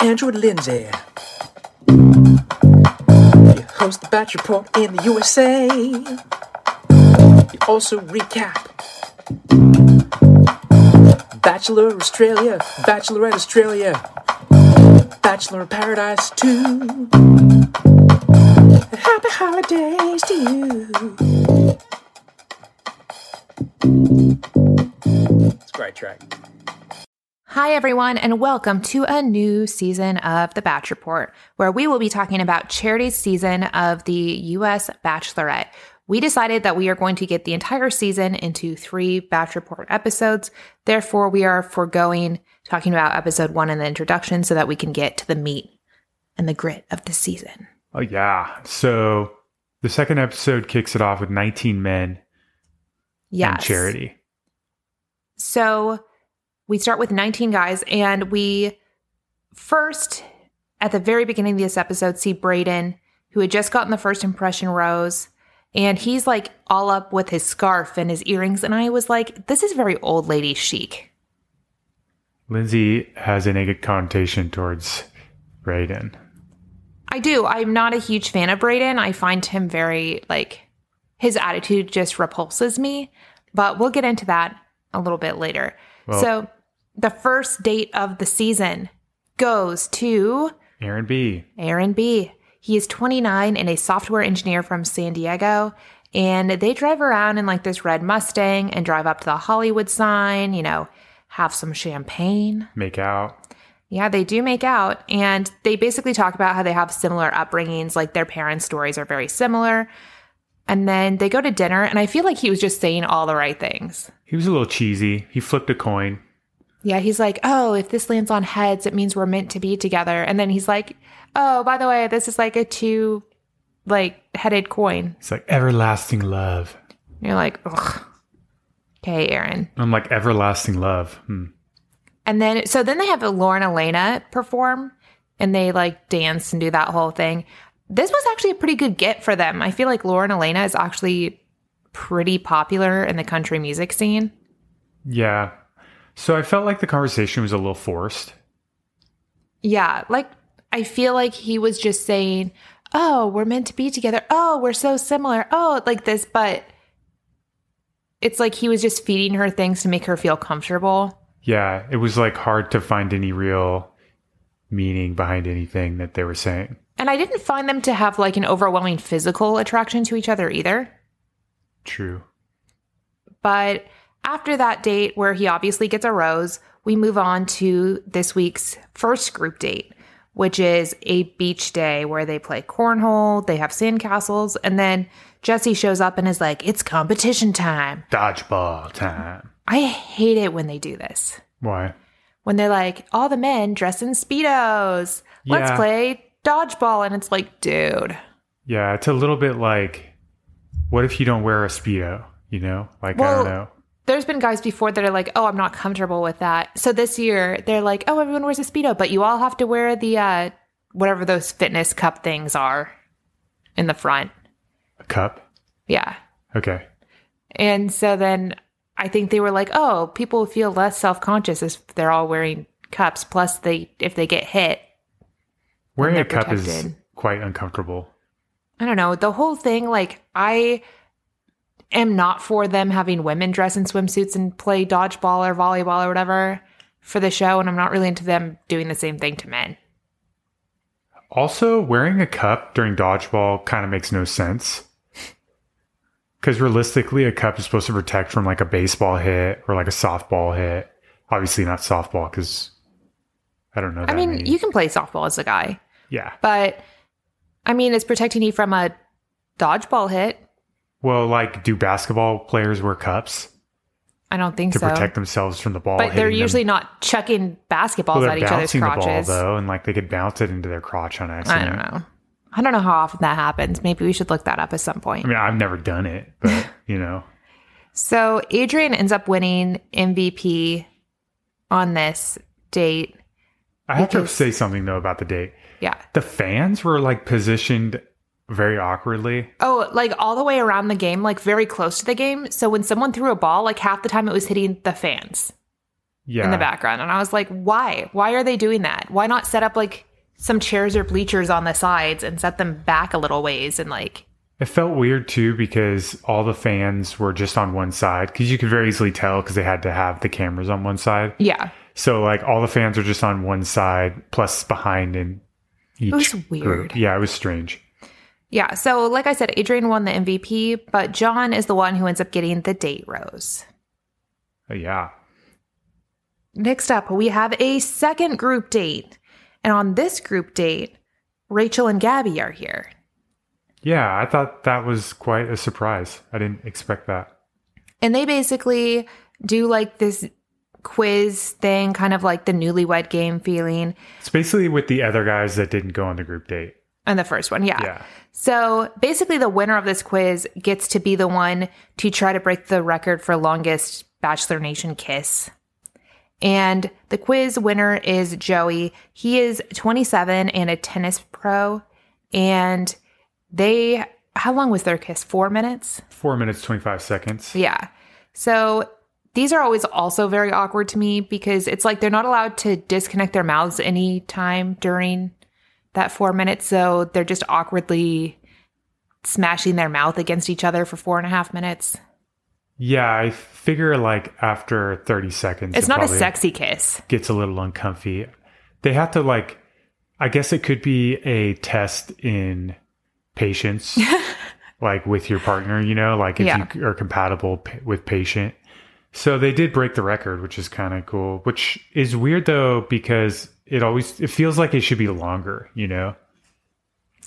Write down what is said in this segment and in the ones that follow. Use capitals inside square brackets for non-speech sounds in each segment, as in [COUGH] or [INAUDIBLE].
Andrew Lindsay. You host the Batch Report in the USA. You also recap Bachelor Australia, Bachelorette Australia, Bachelor in Paradise 2. Happy holidays to you. Track. Hi, everyone, and welcome to a new season of The Batch Report, where we will be talking about Charity's season of the U.S. Bachelorette. We decided that we are going to get the entire season into three Batch Report episodes. Therefore, we are foregoing talking about episode one in the introduction so that we can get to the meat and the grit of the season. Oh yeah. So the second episode kicks it off with 19 men and Yes. Charity. So we start with 19 guys, and we first, at the very beginning of this episode, see Brayden, who had just gotten the first impression rose, and he's like all up with his scarf and his earrings. And I was like, this is very old lady chic. Lindsay has a negative connotation towards Brayden. I do. I'm not a huge fan of Brayden. I find him very, like, his attitude just repulses me, but we'll get into that a little bit later. Well- so the first date of the season goes to Aaron B. Aaron B. He is 29 and a software engineer from San Diego. And they drive around in like this red Mustang and drive up to the Hollywood sign, you know, have some champagne. Make out. Yeah, they do make out. And they basically talk about how they have similar upbringings, like their parents' stories are very similar. And then they go to dinner, and I feel like he was just saying all the right things. He was a little cheesy. He flipped a coin. Yeah, he's like, oh, if this lands on heads, it means we're meant to be together. And then he's like, oh, by the way, this is like a two, like, headed coin. It's like everlasting love. And you're like, ugh. Okay, Aaron. I'm like everlasting love. Hmm. And then, so then they have Lauren Alaina perform and they like dance and do that whole thing. This was actually a pretty good get for them. I feel like Lauren Alaina is actually pretty popular in the country music scene. Yeah. So I felt like the conversation was a little forced. Yeah, like I feel like he was just saying, "Oh, we're meant to be together. Oh, we're so similar. Oh, like this." But it's like he was just feeding her things to make her feel comfortable. Yeah. It was like hard to find any real meaning behind anything that they were saying. And I didn't find them to have like an overwhelming physical attraction to each other either. True. But after that date, where he obviously gets a rose, we move on to this week's first group date, which is a beach day where they play cornhole, they have sandcastles, and then Jesse shows up and is like, It's competition time. Dodgeball time. I hate it when they do this. Why? When they're like, All the men dress in Speedos. Let's Yeah. play dodgeball. And it's like, dude. Yeah. It's a little bit like, what if you don't wear a Speedo? You know? Like, I don't know. there's been guys before that are like, oh, I'm not comfortable with that. So this year they're like, oh, everyone wears a speedo, but you all have to wear the uh, whatever those fitness cup things are in the front. A cup? Yeah, Okay. and so then I think they were like, oh, people feel less self conscious if they're all wearing cups. Plus, they if they get hit, Wearing a cup is quite uncomfortable. I don't know the whole thing. Like I am not for them having women dress in swimsuits and play dodgeball or volleyball or whatever for the show, and I'm not really into them doing the same thing to men. Also, wearing a cup during dodgeball kind of makes no sense. Because realistically, a cup is supposed to protect from like a baseball hit or like a softball hit. Obviously, not softball because I don't know. I mean, many. you can play softball as a guy, yeah. but I mean, it's protecting you from a dodgeball hit. Well, like, do basketball players wear cups I don't think to so. protect themselves from the ball? but they're hitting them? usually not chucking basketballs well, at each other's the ball crotches. though, and like they could bounce it into their crotch on accident. I don't know. I don't know how often that happens. Maybe we should look that up at some point. I mean, I've never done it, but [LAUGHS] you know, So Adrian ends up winning MVP on this date. I have to say something though about the date. Yeah. the fans were like positioned very awkwardly. Oh, like all the way around the game, like very close to the game. So when someone threw a ball, like half the time it was hitting the fans Yeah. in the background. And I was like, why? Why are they doing that? Why not set up like some chairs or bleachers on the sides and set them back a little ways and like It felt weird too because all the fans were just on one side because you could very easily tell because they had to have the cameras on one side. yeah. So like all the fans are just on one side plus behind in each was group. weird. Yeah, it was strange. Yeah. So like I said, Adrian won the MVP, but John is the one who ends up getting the date rose. Uh, yeah. Next up, we have a second group date. And on this group date, Rachel and Gabby are here. Yeah, I thought that was quite a surprise. I didn't expect that. And they basically do like this quiz thing, kind of like the newlywed game feeling. It's basically with the other guys that didn't go on the group date. And the first one, yeah. Yeah. So basically, the winner of this quiz gets to be the one to try to break the record for longest Bachelor Nation kiss. And the quiz winner is Joey. He is 27 and a tennis pro. And they, how long was their kiss? Four minutes? Four minutes, 25 seconds. Yeah. So these are always also very awkward to me because it's like they're not allowed to disconnect their mouths any time during that four minutes. So they're just awkwardly smashing their mouth against each other for four and a half minutes. Yeah, I figure like after 30 seconds, It's it not a sexy kiss. Gets a little uncomfy. They have to like, I guess it could be a test in patience, [LAUGHS] like with your partner, you know, like if Yeah. you are compatible p- with patient. So they did break the record, which is kind of cool, which is weird though, because it always, it feels like it should be longer, you know?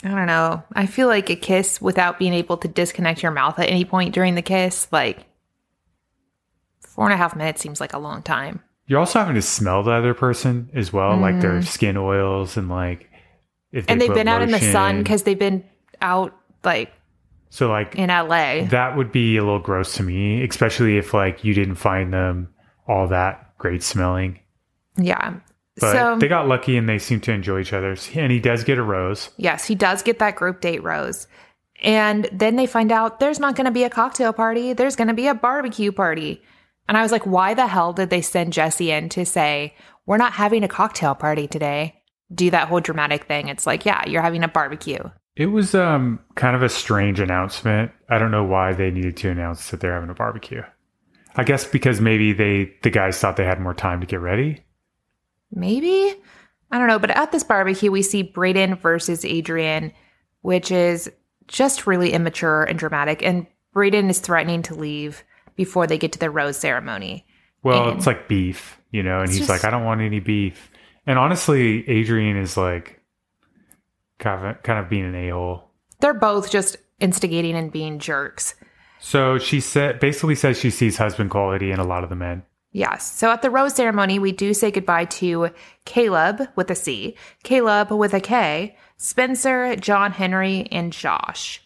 I don't know. I feel like a kiss without being able to disconnect your mouth at any point during the kiss, like four and a half minutes seems like a long time. You're also having to smell the other person as well, like their skin oils and like if they Mm. and they've been out in the sun because they've been out like so like in LA. that would be a little gross to me, especially if like you didn't find them all that great smelling. Yeah. But so they got lucky and they seem to enjoy each other. And he does get a rose. yes, he does get that group date rose. And then they find out there's not going to be a cocktail party. There's going to be a barbecue party. And I was like, why the hell did they send Jesse in to say, we're not having a cocktail party today? Do that whole dramatic thing. It's like, yeah, you're having a barbecue. It was um kind of a strange announcement. I don't know why they needed to announce that they're having a barbecue. I guess because maybe they the guys thought they had more time to get ready. Maybe? I don't know. But at this barbecue, we see Brayden versus Adrian, which is just really immature and dramatic. And Brayden is threatening to leave before they get to the rose ceremony. Well, And- it's like beef, you know, and he's just- like, I don't want any beef. And honestly, Adrian is like kind of kind of being an a hole. They're both just instigating and being jerks. So she said basically says she sees husband quality in a lot of the men. Yes. So at the rose ceremony, we do say goodbye to Caleb with a C, Caleb with a K, Spencer, John Henry, and Josh.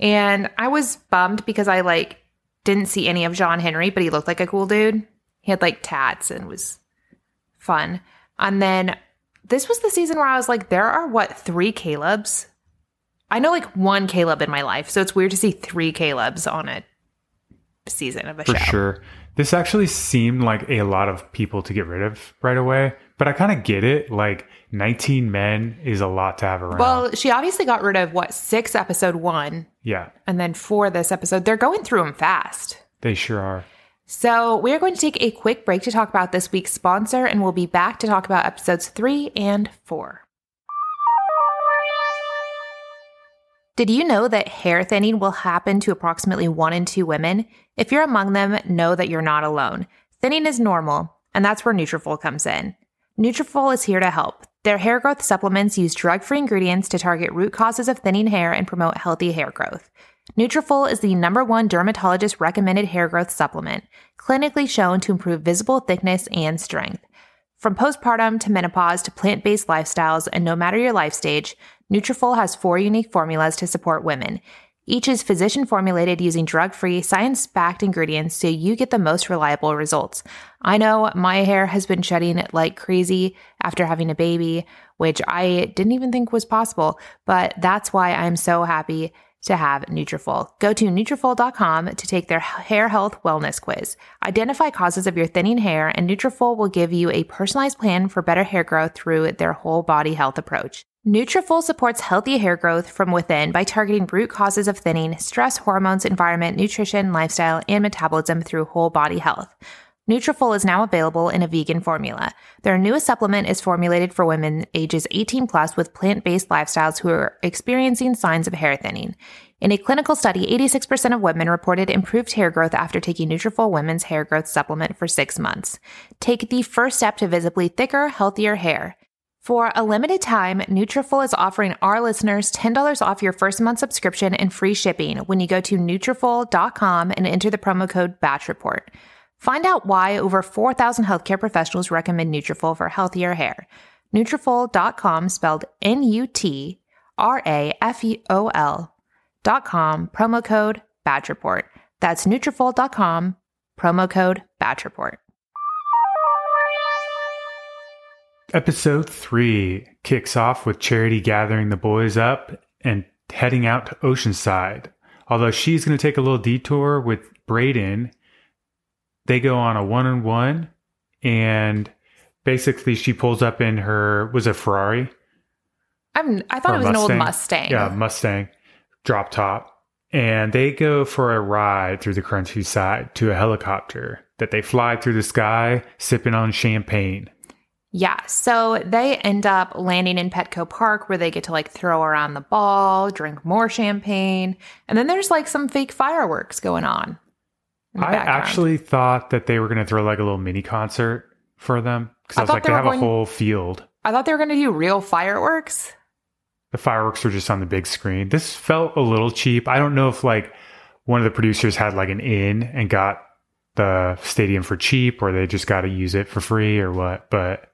And I was bummed because I like didn't see any of John Henry, but he looked like a cool dude. He had like tats and was fun. And then this was the season where I was like, there are what, three Calebs? I know like one Caleb in my life, so it's weird to see three Calebs on a season of a For show. For sure. This actually seemed like a lot of people to get rid of right away, but I kind of get it. Like 19 men is a lot to have around. Well, she obviously got rid of what six episode one, yeah, and then for this episode, they're going through them fast. they sure are. So we are going to take a quick break to talk about this week's sponsor, and we'll be back to talk about episodes three and four. Did you know that hair thinning will happen to approximately one in two women? If you're among them, know that you're not alone. Thinning is normal, and that's where Nutrafol comes in. Nutrafol is here to help. Their hair growth supplements use drug-free ingredients to target root causes of thinning hair and promote healthy hair growth. Nutrafol is the number one dermatologist recommended hair growth supplement, clinically shown to improve visible thickness and strength. From postpartum to menopause to plant-based lifestyles, and no matter your life stage, Nutrafol has four unique formulas to support women. Each is physician formulated using drug free, science backed ingredients so you get the most reliable results. I know my hair has been shedding like crazy after having a baby. which I didn't even think was possible. But that's why I'm so happy to have Nutrafol. Go to Nutrafol.com to take their hair health wellness quiz. Identify causes of your thinning hair, and Nutrafol will give you a personalized plan for better hair growth through their whole body health approach. Nutrafol supports healthy hair growth from within by targeting root causes of thinning, stress, hormones, environment, nutrition, lifestyle, and metabolism through whole body health. Nutrafol is now available in a vegan formula. Their newest supplement is formulated for women ages 18 plus with plant-based lifestyles who are experiencing signs of hair thinning. In a clinical study, 86% of women reported improved hair growth after taking Nutrafol Women's Hair Growth Supplement for 6 months. Take the first step to visibly thicker, healthier hair. For a limited time, Nutrafol is offering our listeners $10 off your first month subscription and free shipping when you go to Nutrafol.com and enter the promo code Batch Report. Find out why over 4,000 healthcare professionals recommend Nutrafol for healthier hair. Nutrafol.com spelled N-U-T-R-A-F-O-L dot com, promo code Batch Report. That's Nutrafol.com, promo code Batch Report. Episode three kicks off with Charity gathering the boys up and heading out to Oceanside. Although she's going to take a little detour with Brayden, they go on a one on one, and basically she pulls up in her was a Ferrari. I'm, I thought it was an old Mustang. Mustang. Yeah, Mustang drop top. And they go for a ride through the countryside to a helicopter that they fly through the sky, sipping on champagne. Yeah. So they end up landing in Petco Park where they get to like throw around the ball, drink more champagne. And then there's like some fake fireworks going on. I background. actually thought that they were going to throw like a little mini concert for them because I I, was thought like, they they were have going- a whole field. I thought they were going to do real fireworks. The fireworks were just on the big screen. This felt a little cheap. I don't know if like one of the producers had like an in and got the stadium for cheap or they just got to use it for free or what. But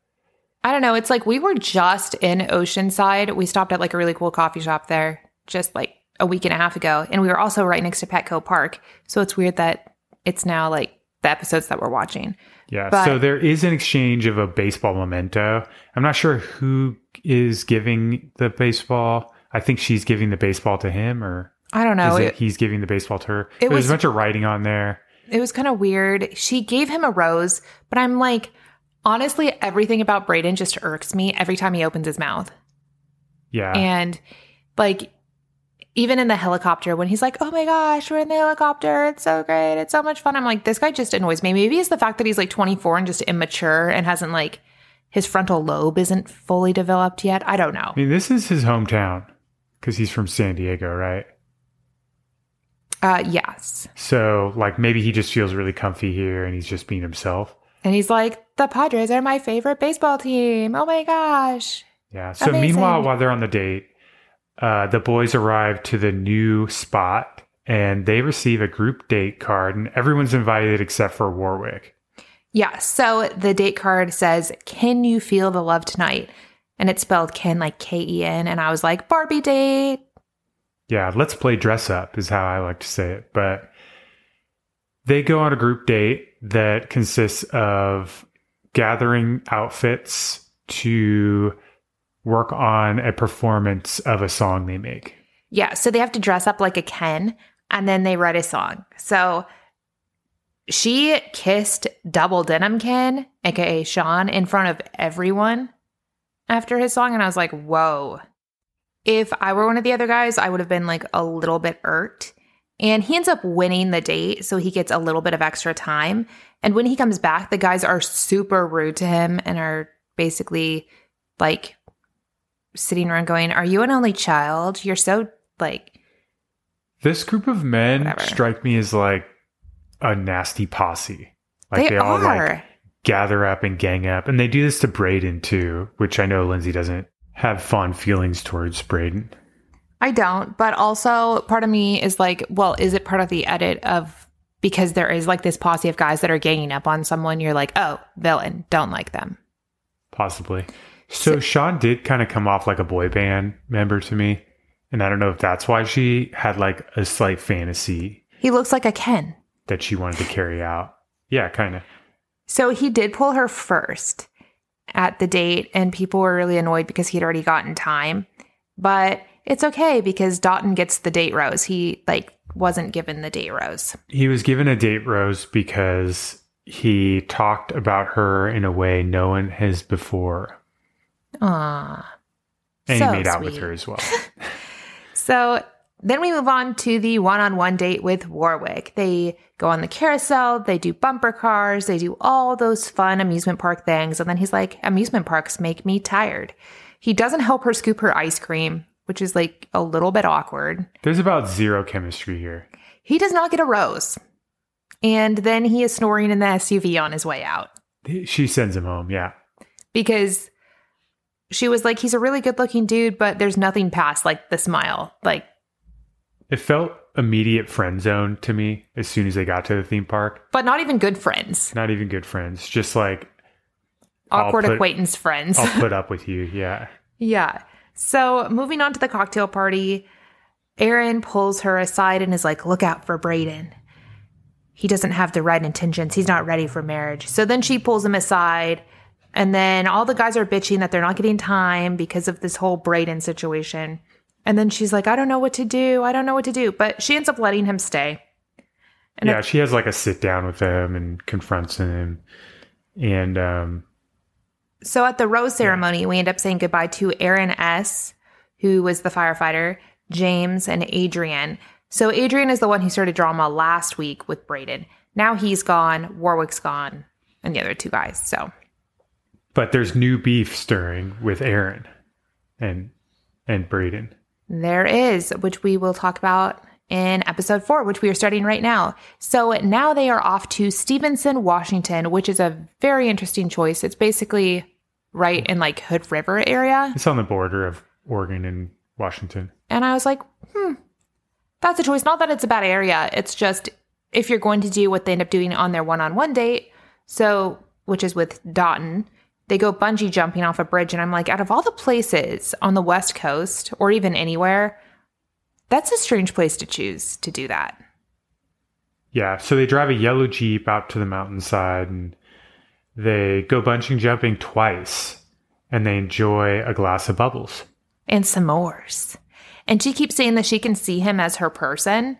I don't know. It's like we were just in Oceanside. We stopped at like a really cool coffee shop there just like a week and a half ago. And we were also right next to Petco Park. So it's weird that it's now like the episodes that we're watching. yeah, But- so there is an exchange of a baseball memento. I'm not sure who is giving the baseball. I think she's giving the baseball to him or I don't know. is it, he's giving the baseball to her. it There's was- a bunch of writing on there. it was kind of weird. She gave him a rose, but I'm like, honestly, everything about Brayden just irks me every time he opens his mouth. Yeah. And like, even in the helicopter, when he's like, oh my gosh, we're in the helicopter. It's so great. It's so much fun. I'm like, this guy just annoys me. Maybe it's the fact that he's like 24 and just immature and hasn't like, his frontal lobe isn't fully developed yet. I don't know. I mean, this is his hometown because he's from San Diego, right? Uh, yes. So, like, maybe he just feels really comfy here and he's just being himself. And he's like, the Padres are my favorite baseball team. Oh my gosh. Yeah. So, Amazing. meanwhile, while they're on the date, uh, the boys arrive to the new spot and they receive a group date card, and everyone's invited except for Warwick. Yeah. So the date card says, Can you feel the love tonight? And it's spelled Ken like K E N. And I was like, Barbie date. Yeah, let's play dress up is how I like to say it. But they go on a group date that consists of gathering outfits to work on a performance of a song they make. Yeah. So they have to dress up like a Ken and then they write a song. So she kissed Double Denim Ken, AKA Sean, in front of everyone after his song. And I was like, whoa. If I were one of the other guys, I would have been like a little bit irked. And he ends up winning the date. So he gets a little bit of extra time. And when he comes back, the guys are super rude to him and are basically like sitting around going, Are you an only child? You're so like, This group of men Whatever. strike me as like a nasty posse. Like they, all are. like gather up and gang up. And they do this to Brayden too, which I know Lindsay doesn't have fond feelings towards Brayden. I don't, but also part of me is like, well, is it part of the edit of because there is like this posse of guys that are ganging up on someone? You're like, oh, villain, don't like them. Possibly. So Sean did kind of come off like a boy band member to me. And I don't know if that's why she had like a slight fantasy He looks like a Ken. that she wanted to carry out. Yeah, kind of. So he did pull her first. at the date, and people were really annoyed because he'd already gotten time. But it's okay because Dotun gets the date rose. He like wasn't given the date rose. He was given a date rose because he talked about her in a way no one has before. Ah. And So he made out with her as well. [LAUGHS] [LAUGHS] So then we move on to the one on one date with Warwick. They go on the carousel, they do bumper cars, they do all those fun amusement park things. And then he's like, amusement parks make me tired. He doesn't help her scoop her ice cream, which is like a little bit awkward. There's about zero chemistry here. He does not get a rose. And then he is snoring in the SUV on his way out She sends him home. Yeah. because she was like, he's a really good looking dude, but there's nothing past like the smile. Like, It felt immediate friend zone to me as soon as they got to the theme park. but not even good friends, Not even good friends. Just like, awkward put- acquaintance friends. I'll put [LAUGHS] up with you. Yeah. Yeah. So moving on to the cocktail party, Aaron pulls her aside and is like, look out for Brayden. He doesn't have the right intentions. He's not ready for marriage. So then she pulls him aside. And then all the guys are bitching that they're not getting time because of this whole Brayden situation. And then she's like, I don't know what to do. I don't know what to do. But she ends up letting him stay. And yeah. She has like a sit down with him and confronts him. And, um, So at the rose ceremony, we end up saying goodbye to Aaron S., who was the firefighter, James, and Adrian. So Adrian is the one who started drama last week with Brayden. Now he's gone, Warwick's gone, and the other two guys. So but there's new beef stirring with Aaron and, and Brayden. there is, which we will talk about in episode four, which we are starting right now. So now they are off to Stevenson, Washington, which is a very interesting choice. It's basically right in like Hood River area. It's on the border of Oregon and Washington. And I was like, hmm, that's a choice. Not that it's a bad area. It's just if you're going to do what they end up doing on their one on one date, so, which is with Dotun, they go bungee jumping off a bridge. And I'm like, out of all the places on the West Coast or even anywhere, that's a strange place to choose to do that. Yeah, so they drive a yellow Jeep out to the mountainside and they go bungee jumping twice and they enjoy a glass of bubbles. And some s'mores. And she keeps saying that she can see him as her person.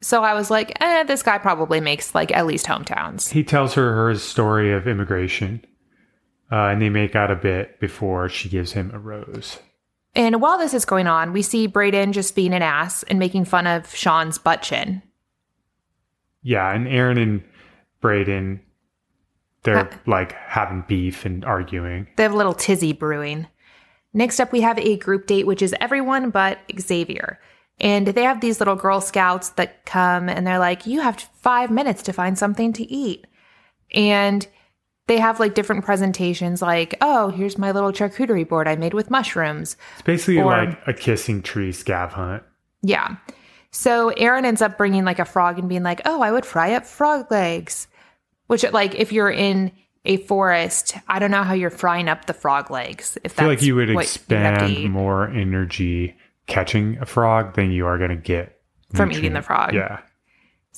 So I was like, eh, this guy probably makes like at least hometowns. He tells her her story of immigration uh, and they make out a bit before she gives him a rose. And while this is going on, we see Brayden just being an ass and making fun of Sean's butt chin. Yeah, and Aaron and Brayden, they're Uh, like having beef and arguing. They have a little tizzy brewing. Next up, we have a group date, which is everyone but Xavier. And they have these little Girl Scouts that come and they're like, you have five minutes to find something to eat. And they have like different presentations, like, oh, here's my little charcuterie board I made with mushrooms. It's basically Or- like a kissing tree scav hunt. Yeah. So Aaron ends up bringing like a frog and being like, "Oh, I would fry up frog legs." Which like if you're in a forest, I don't know how you're frying up the frog legs. If I feel like you would expend more energy catching a frog than you are going to get from eating the frog. Yeah.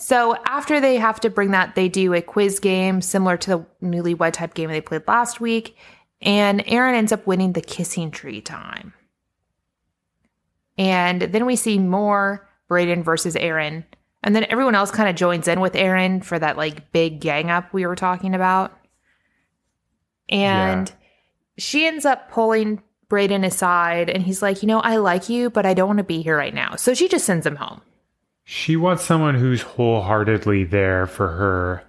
So after they have to bring that, they do a quiz game similar to the newlywed type game they played last week, and Aaron ends up winning the kissing tree time. And then we see more Brayden versus Aaron, and then everyone else kind of joins in with Aaron for that like big gang up we were talking about. And she ends up pulling Brayden aside, and he's like, "You know, I like you, but I don't want to be here right now." So she just sends him home. She wants someone who's wholeheartedly there for her.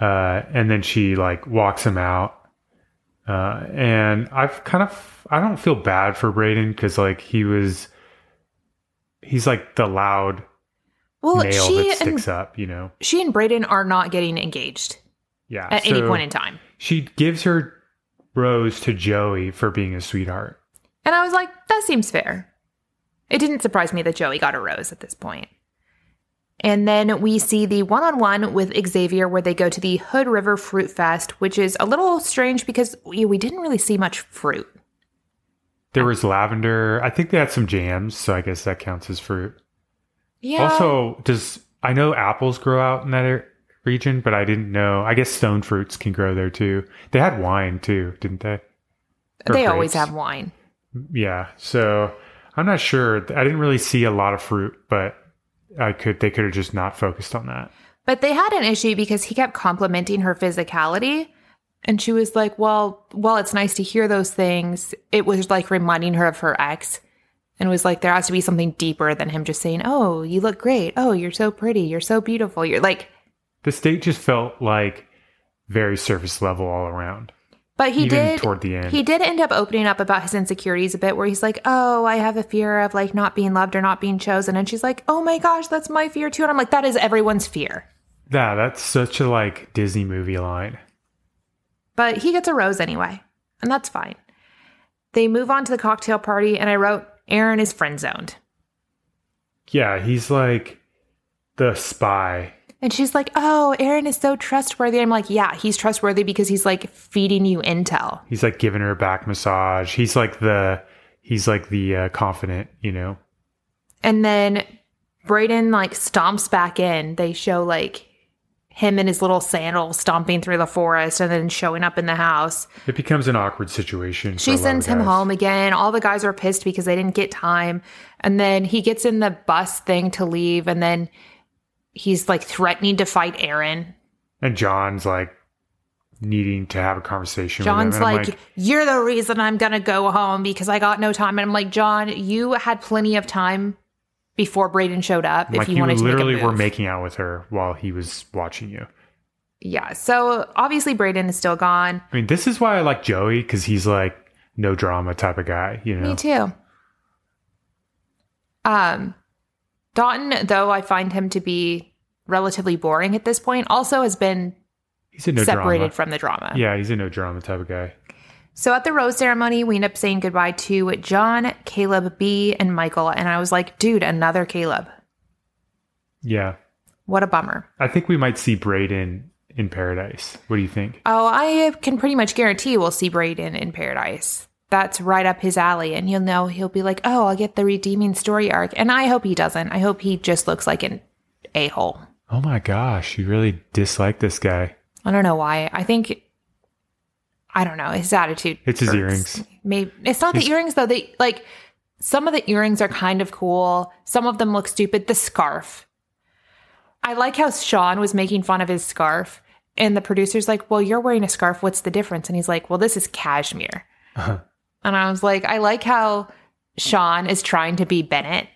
Uh, and then she like walks him out. Uh, and I've kind of, I don't feel bad for Brayden because like he was, he's like the loud Well, nail she that and sticks up, you know? she and Brayden are not getting engaged Yeah. at any point in time. She gives her rose to Joey for being a sweetheart. And I was like, that seems fair. It didn't surprise me that Joey got a rose at this point. And then we see the one on one with Xavier where they go to the Hood River Fruit Fest, which is a little strange because we, we didn't really see much fruit. There was lavender. I think they had some jams, so I guess that counts as fruit. Yeah. Also, does I know apples grow out in that region, but I didn't know. I guess stone fruits can grow there too. They had wine too, didn't they? Or they always have wine. Yeah. So I'm not sure. I didn't really see a lot of fruit, but I could. They could have just not focused on that. But they had an issue because he kept complimenting her physicality. And she was like, Well, well, it's nice to hear those things. It was like reminding her of her ex. And was like, there has to be something deeper than him just saying, Oh, you look great. Oh, you're so pretty. You're so beautiful. You're like, The state just felt like very surface level all around. But he Even did. toward the end. He did end up opening up about his insecurities a bit where he's like, Oh, I have a fear of like not being loved or not being chosen. And she's like, Oh my gosh, that's my fear too. And I'm like, That is everyone's fear. Yeah, that's such a like Disney movie line. But he gets a rose anyway, and that's fine. They move on to the cocktail party, and I wrote, Aaron is friend zoned. Yeah, he's like the spy. And she's like, Oh, Aaron is so trustworthy. I'm like, Yeah, he's trustworthy because he's like feeding you intel. He's like giving her a back massage. He's like the he's like the uh, confident, you know. And then Brayden like stomps back in. They show like him in his little sandals stomping through the forest and then showing up in the house. It becomes an awkward situation. She sends him home again. All the guys are pissed because they didn't get time. And then he gets in the bus thing to leave. And then he's like threatening to fight Aaron. and John's like needing to have a conversation. John's with him. And I'm like, You're the reason I'm going to go home because I got no time. And I'm like, John, you had plenty of time before Brayden showed up if like you you wanted to literally were making out with her while he was watching you. yeah. So obviously Brayden is still gone. I mean, this is why I like Joey because he's like no drama type of guy. You know, Me too. Um, Dotun, though I find him to be relatively boring at this point, also has been he's no separated drama. from the drama. Yeah, he's a no drama type of guy. So at the rose ceremony, we end up saying goodbye to John, Caleb, B, and Michael. And I was like, dude, another Caleb. Yeah, What a bummer. I think we might see Brayden in paradise. What do you think? Oh, I can pretty much guarantee we'll see Brayden in paradise. That's right up his alley. And you'll know he'll be like, oh, I'll get the redeeming story arc. And I hope he doesn't. I hope he just looks like an a hole. Oh my gosh, you really dislike this guy. I don't know why. I think I don't know. His attitude. It's his earrings. Maybe it's not the earrings though. They like some of the earrings are kind of cool. Some of them look stupid. The scarf. I like how Sean was making fun of his scarf, and the producer's like, "Well, you're wearing a scarf. What's the difference?" And he's like, "Well, this is cashmere." Uh-huh. And I was like, I like how Sean is trying to be Bennett,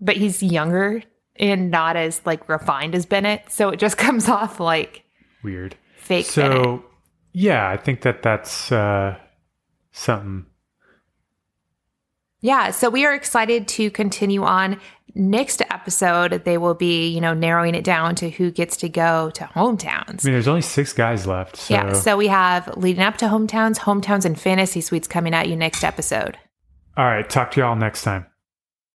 but he's younger and not as like refined as Bennett, so it just [LAUGHS] comes off like Weird. fake Bennett. So, yeah, I think that that's uh, something. Yeah, so we are excited to continue on. Next episode, they will be, you know, narrowing it down to who gets to go to hometowns. I mean, there's only six guys left. So, yeah, so we have leading up to hometowns, hometowns and fantasy suites coming at you next episode. all right, talk to y'all next time.